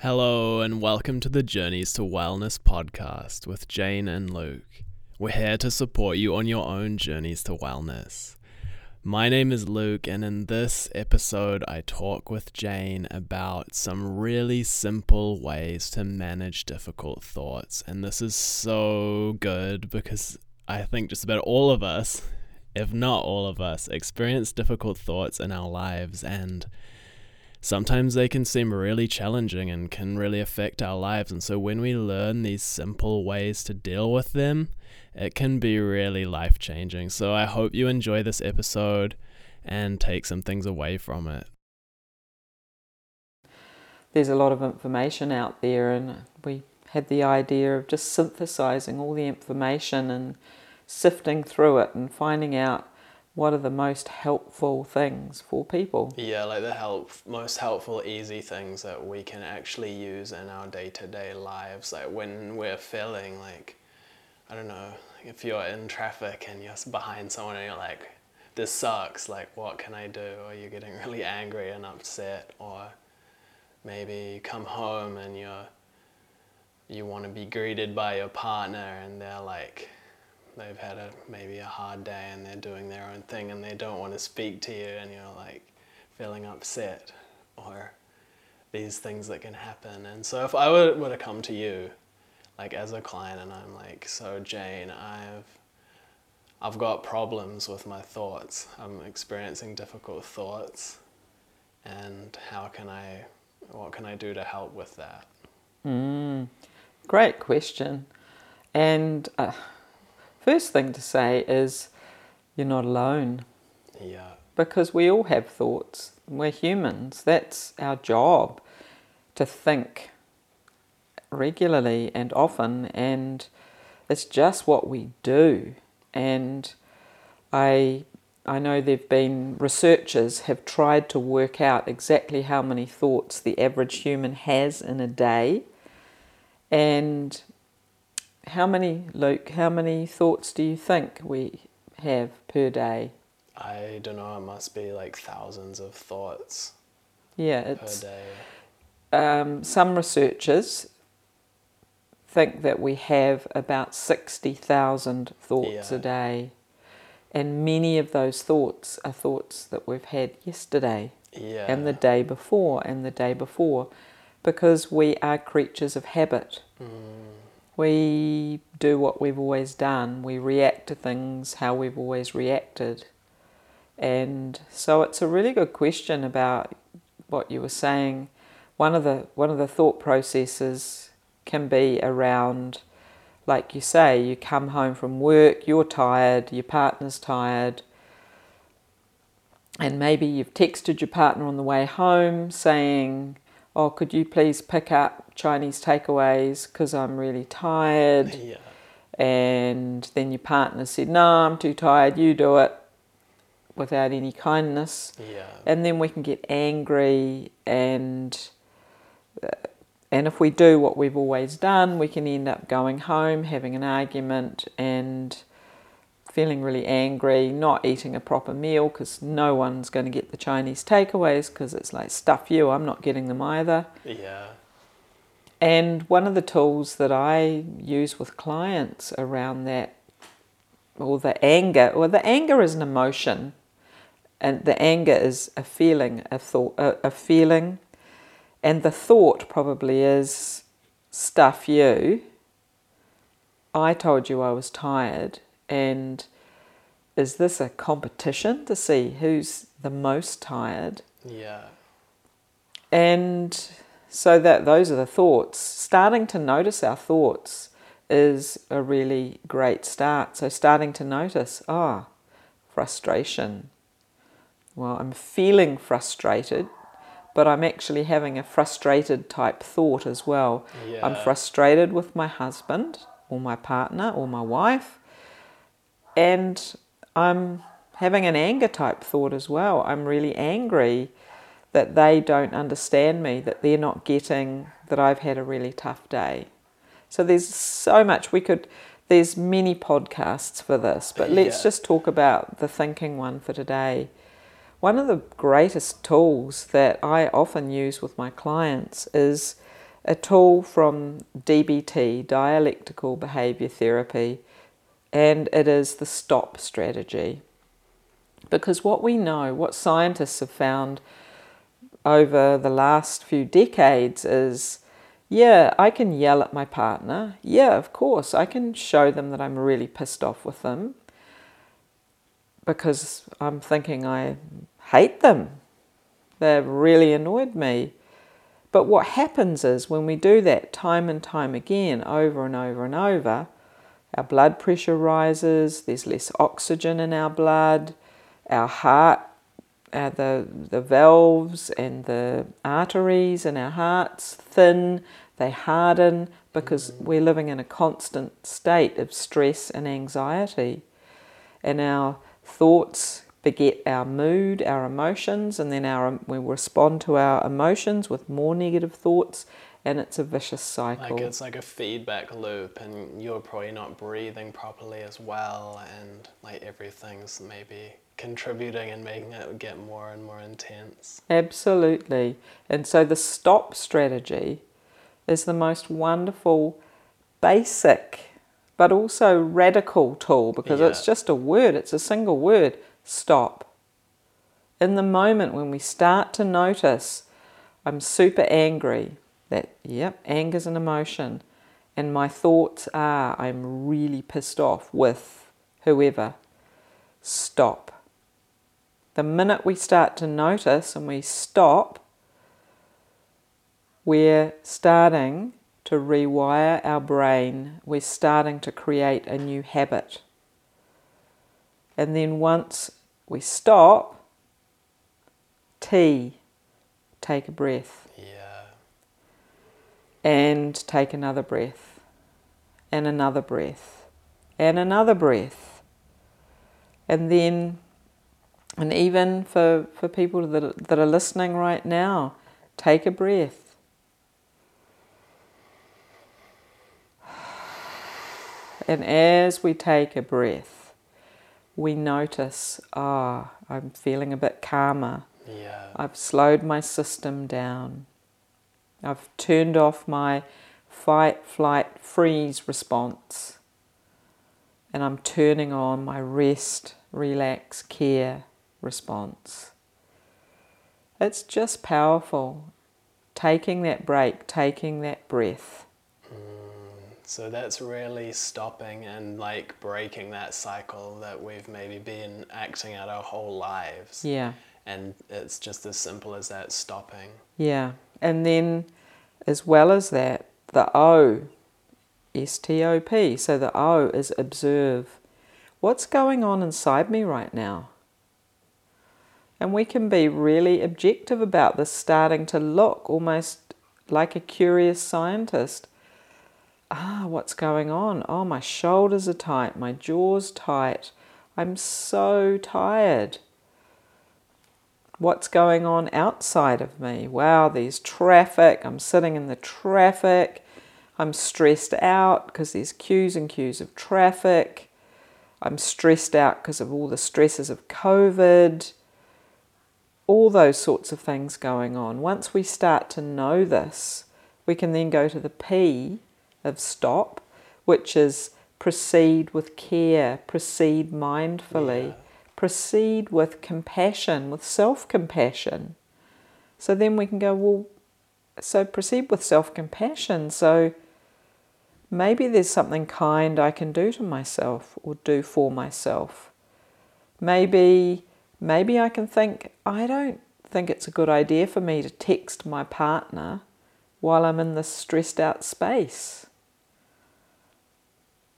Hello, and welcome to the Journeys to Wellness podcast with Jane and Luke. We're here to support you on your own journeys to wellness. My name is Luke, and in this episode, I talk with Jane about some really simple ways to manage difficult thoughts. And this is so good because I think just about all of us, if not all of us, experience difficult thoughts in our lives. And sometimes they can seem really challenging and can really affect our lives. And so when we learn these simple ways to deal with them, it can be really life changing. So I hope you enjoy this episode and take some things away from it. There's a lot of information out there, and we had the idea of just synthesizing all the information and sifting through it and finding out what are the most helpful things for people. Yeah, like the help most helpful easy things that we can actually use in our day-to-day lives like when we're feeling like I don't know, if you're in traffic and you're behind someone and you're like, this sucks, like, what can I do? Or you're getting really angry and upset, or maybe you come home and you're, you want to be greeted by your partner and they're like, they've had a maybe a hard day and they're doing their own thing and they don't want to speak to you and you're like feeling upset or these things that can happen. And so if I were, were to come to you like as a client and I'm like, so Jane, I've I've got problems with my thoughts. I'm experiencing difficult thoughts and how can I what can I do to help with that? Mm, great question. And uh, first thing to say is you're not alone. Yeah. Because we all have thoughts. We're humans. That's our job to think regularly and often, and it's just what we do. And I I know there've been researchers have tried to work out exactly how many thoughts the average human has in a day. And how many, Luke, how many thoughts do you think we have per day? I don't know, it must be like thousands of thoughts yeah, it's, per day. Um, some researchers think that we have about 60,000 thoughts Yeah. a day. And many of those thoughts are thoughts that we've had yesterday Yeah. and the day before and the day before because we are creatures of habit. Mm, We do what we've always done, we react to things how we've always reacted. And so it's a really good question about what you were saying. One of the one of the thought processes can be around like you say, you come home from work, you're tired, your partner's tired, and maybe you've texted your partner on the way home saying, Oh, could you please pick up Chinese takeaways because I'm really tired? yeah. And then your partner said, No, I'm too tired, you do it without any kindness. Yeah. And then we can get angry and uh, and if we do what we've always done, we can end up going home, having an argument, and feeling really angry, not eating a proper meal because no one's going to get the Chinese takeaways because it's like, stuff you, I'm not getting them either. Yeah. And one of the tools that I use with clients around that, or the anger, or the anger is an emotion, and the anger is a feeling, a thought, a, a feeling, and the thought probably is stuff you. I told you I was tired, and is this a competition to see who's the most tired? Yeah. And so that those are the thoughts. Starting to notice our thoughts is a really great start. So starting to notice, ah, frustration. Well, I'm feeling frustrated, but I'm actually having a frustrated type thought as well. Yeah. I'm frustrated with my husband or my partner or my wife, and I'm having an anger type thought as well. I'm really angry that they don't understand me, that they're not getting that I've had a really tough day. So there's so much we could, there's many podcasts for this, but let's Yeah. just talk about the thinking one for today. One of the greatest tools that I often use with my clients is a tool from DBT, dialectical behavior therapy, and it is the stop strategy. Because what we know, what scientists have found over the last few decades is yeah, I can yell at my partner. Yeah, of course, I can show them that I'm really pissed off with them because I'm thinking I hate them. They've really annoyed me. But what happens is when we do that time and time again, over and over and over, our blood pressure rises, there's less oxygen in our blood, our heart, uh, the, the valves and the arteries in our hearts thin, they harden because mm. we're living in a constant state of stress and anxiety. And our thoughts beget our mood, our emotions, and then our we respond to our emotions with more negative thoughts, and it's a vicious cycle. Like it's like a feedback loop, and you're probably not breathing properly as well, and like everything's maybe contributing and making it get more and more intense. Absolutely, and so the stop strategy is the most wonderful, basic. But also radical tool because yeah. it's just a word, it's a single word stop. In the moment when we start to notice, I'm super angry, that, yep, anger's an emotion, and my thoughts are, I'm really pissed off with whoever, stop. The minute we start to notice and we stop, we're starting to rewire our brain, we're starting to create a new habit. And then once we stop, T, take a breath. Yeah. And take another breath. And another breath. And another breath. And then, and even for, for people that, that are listening right now, take a breath. And as we take a breath, we notice, ah, oh, I'm feeling a bit calmer. Yeah. I've slowed my system down. I've turned off my fight, flight, freeze response. And I'm turning on my rest, relax, care response. It's just powerful. Taking that break, taking that breath. Mm, so that's really stopping and like breaking that cycle that we've maybe been acting out our whole lives. Yeah. And it's just as simple as that stopping. Yeah. And then, as well as that, the O, S T O P. So the O is observe. What's going on inside me right now? And we can be really objective about this, starting to look almost like a curious scientist ah, what's going on? Oh, my shoulders are tight, my jaw's tight. I'm so tired. What's going on outside of me? Wow, there's traffic. I'm sitting in the traffic. I'm stressed out because there's queues and queues of traffic. I'm stressed out because of all the stresses of COVID. All those sorts of things going on. Once we start to know this, we can then go to the P of stop, which is proceed with care, proceed mindfully, yeah. Proceed with compassion, with self compassion. So then we can go, well, so proceed with self compassion. So maybe there's something kind I can do to myself or do for myself. Maybe maybe I can think I don't think it's a good idea for me to text my partner while I'm in this stressed out space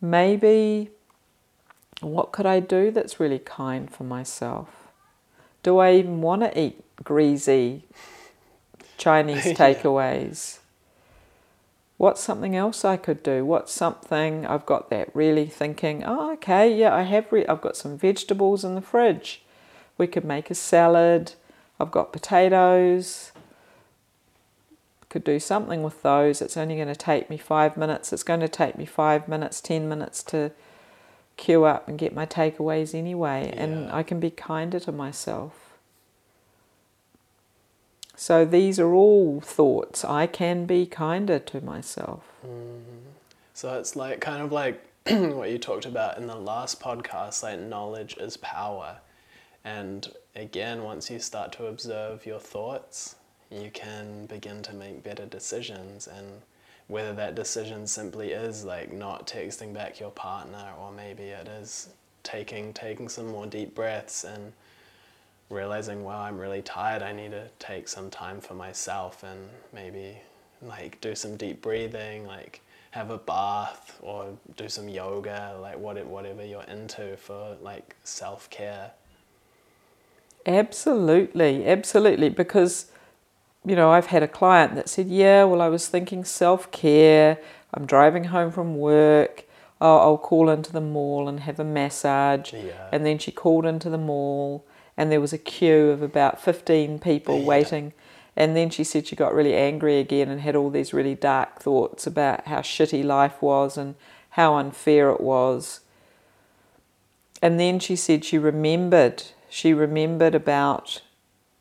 maybe what could I do that's really kind for myself? Do I even want to eat greasy Chinese takeaways? What's something else I could do? What's something I've got that really thinking, oh, okay, yeah, I have, re- I've got some vegetables in the fridge. We could make a salad. I've got potatoes could do something with those. It's only going to take me five minutes. It's going to take me five minutes, ten minutes to queue up and get my takeaways anyway. Yeah. And I can be kinder to myself. So these are all thoughts. I can be kinder to myself. Mm-hmm. So it's like kind of like what you talked about in the last podcast, like knowledge is power. And again, once you start to observe your thoughts, you can begin to make better decisions. And whether that decision simply is like not texting back your partner, or maybe it is taking taking some more deep breaths and realizing, wow, I'm really tired. I need to take some time for myself and maybe like do some deep breathing, like have a bath or do some yoga, like what whatever you're into for like self care. Absolutely, absolutely. Because, you know, I've had a client that said, Yeah, well, I was thinking self care. I'm driving home from work. Oh, I'll call into the mall and have a massage. Yeah. And then she called into the mall, and there was a queue of about 15 people Yeah. waiting. And then she said she got really angry again and had all these really dark thoughts about how shitty life was and how unfair it was. And then she said she remembered, she remembered about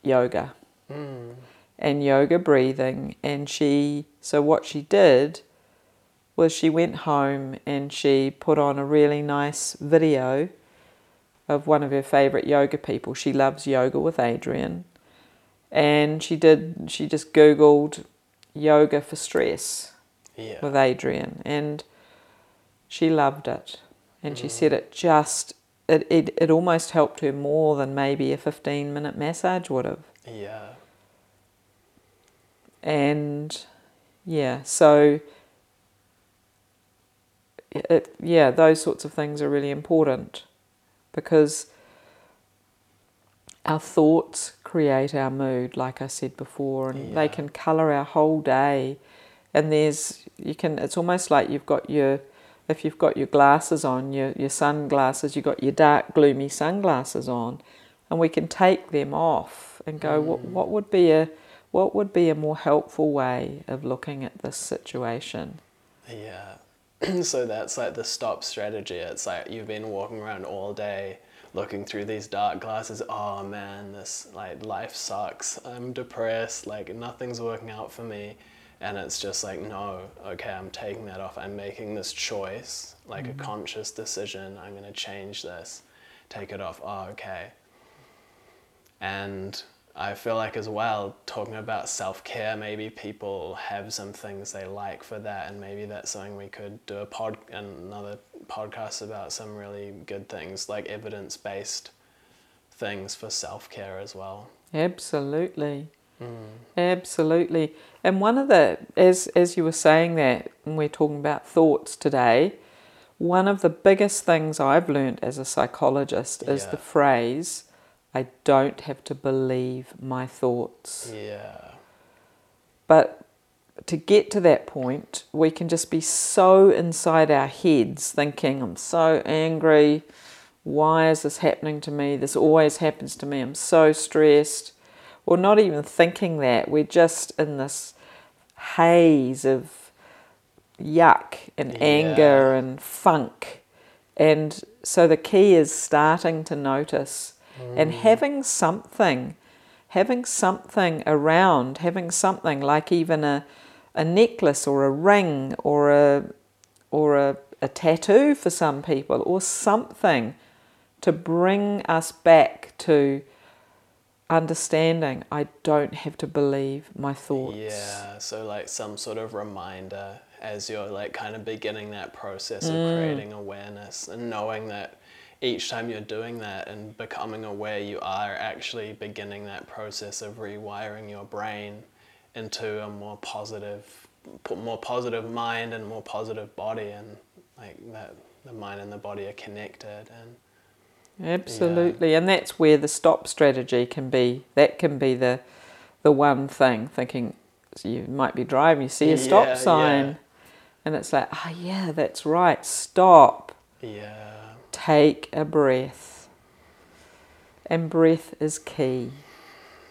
yoga Mm. And yoga breathing. And she, so what she did was she went home and she put on a really nice video of one of her favorite yoga people. She loves yoga with Adriene. And she did, she just Googled yoga for stress Yeah. with Adriene, and she loved it. And she said it just it, it it almost helped her more than maybe a fifteen minute massage would have. Yeah. And yeah, so it yeah, those sorts of things are really important because our thoughts create our mood, like I said before, and Yeah. they can colour our whole day. And there's you can it's almost like you've got your if you've got your glasses on, your your sunglasses, you've got your dark gloomy sunglasses on, and we can take them off and go, what mm. what would be a what would be a more helpful way of looking at this situation? Yeah. so that's like the stop strategy. It's like you've been walking around all day looking through these dark glasses. Oh man, this like life sucks. I'm depressed. Like nothing's working out for me. And it's just like, no, okay, I'm taking that off. I'm making this choice, like a mm-hmm. conscious decision. I'm going to change this, take it off. Oh, okay. And I feel like as well, talking about self care, maybe people have some things they like for that, and maybe that's something we could do a pod another podcast about some really good things like evidence based things for self care as well. Absolutely. Hmm. Absolutely. And one of the as as you were saying that and we're talking about thoughts today, one of the biggest things I've learned as a psychologist is Yeah. the phrase I don't have to believe my thoughts. Yeah. But to get to that point, we can just be so inside our heads thinking, I'm so angry. Why is this happening to me? This always happens to me. I'm so stressed. Or not even thinking that. We're just in this haze of yuck and Yeah. anger and funk. And so the key is starting to notice and having something, having something around, having something like even a, a necklace or a ring or a or a, a tattoo for some people or something to bring us back to understanding I don't have to believe my thoughts. Yeah, so like some sort of reminder as you're like kind of beginning that process Mm. of creating awareness and knowing that each time you're doing that and becoming aware, you are actually beginning that process of rewiring your brain into a more positive, more positive mind and more positive body, and like that the mind and the body are connected and Absolutely, and that's where the stop strategy can be. That can be the the one thing. Thinking so you might be driving, you see a stop Yeah, sign, yeah. and it's like, oh yeah, that's right. Stop. yeah, Take a breath. And breath is key.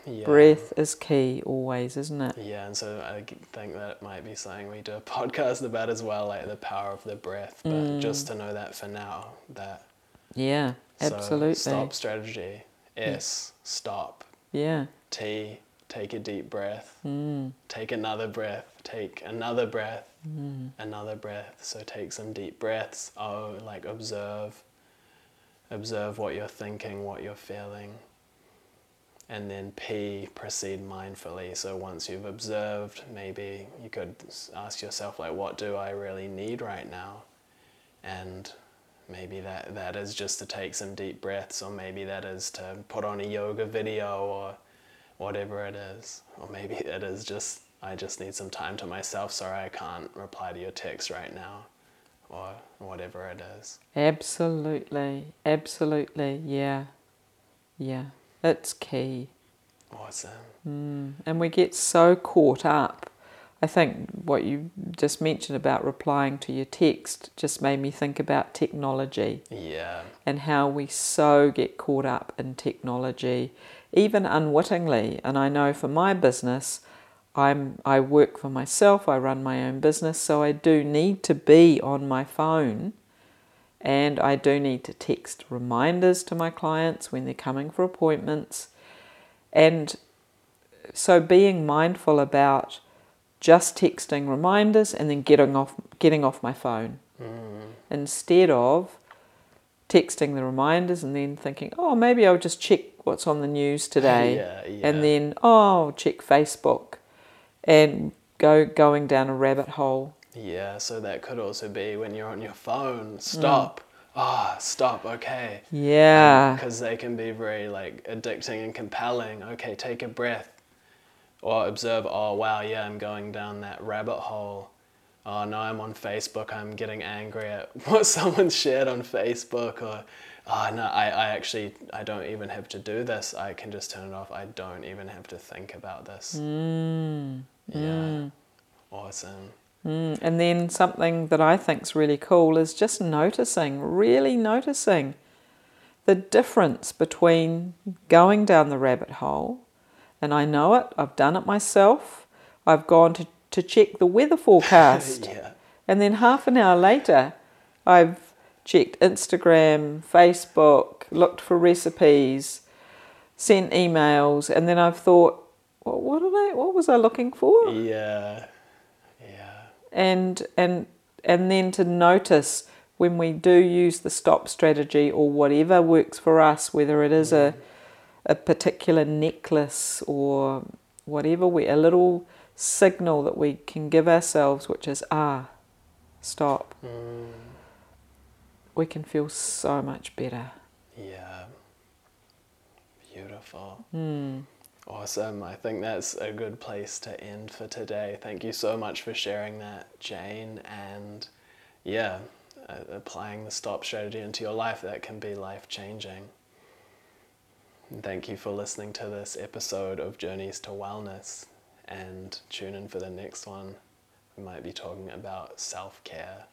yeah. Breath is key always, isn't it? Yeah, and so I think that it might be something we do a podcast about as well, like the power of the breath. But Mm. just to know that for now, that Yeah, so absolutely. stop strategy. S stop. Yeah, T take a deep breath, Mm. take another breath, take another breath, another breath. So take some deep breaths. Oh, like observe, observe what you're thinking, what you're feeling. And then P, proceed mindfully. So once you've observed, maybe you could ask yourself, like, what do I really need right now? And maybe that, that is just to take some deep breaths, or maybe that is to put on a yoga video, or whatever it is. Or maybe it is just, I just need some time to myself, sorry I can't reply to your text right now, or whatever it is. Absolutely, absolutely, yeah, yeah. It's key. Awesome. Mm. And we get so caught up. I think what you just mentioned about replying to your text just made me think about technology Yeah. and how we so get caught up in technology, even unwittingly. And I know for my business, I'm I work for myself. I run my own business, so I do need to be on my phone, and I do need to text reminders to my clients when they're coming for appointments, and so being mindful about just texting reminders and then getting off getting off my phone Mm. instead of texting the reminders and then thinking, oh, maybe I'll just check what's on the news today, Yeah, yeah. and then oh, check Facebook, and go going down a rabbit hole. Yeah, so that could also be when you're on your phone, stop. Ah, stop, okay. Yeah, Because they can be very like addicting and compelling. Okay, take a breath. Or observe, oh wow, yeah, I'm going down that rabbit hole. Oh no, I'm on Facebook, I'm getting angry at what someone shared on Facebook or oh no, I, I actually I don't even have to do this. I can just turn it off. I don't even have to think about this. mm, Yeah. Awesome. mm. and then something that I think's really cool is just noticing, really noticing the difference between going down the rabbit hole, and I know it. I've done it myself. I've gone to to check the weather forecast. yeah. And then half an hour later, I've checked Instagram, Facebook, looked for recipes, sent emails, and then I've thought, well, what did I? What was I looking for? Yeah. Yeah. And and and then to notice when we do use the stop strategy or whatever works for us, whether it is a a particular necklace or whatever, we a little signal that we can give ourselves, which is ah, stop. Mm, we can feel so much better. yeah. Beautiful. Hmm. Awesome. I think that's a good place to end for today. Thank you so much for sharing that, Jane. And yeah, applying the stop strategy into your life, that can be life changing. Thank you for listening to this episode of Journeys to Wellness. And tune in for the next one. We might be talking about self care.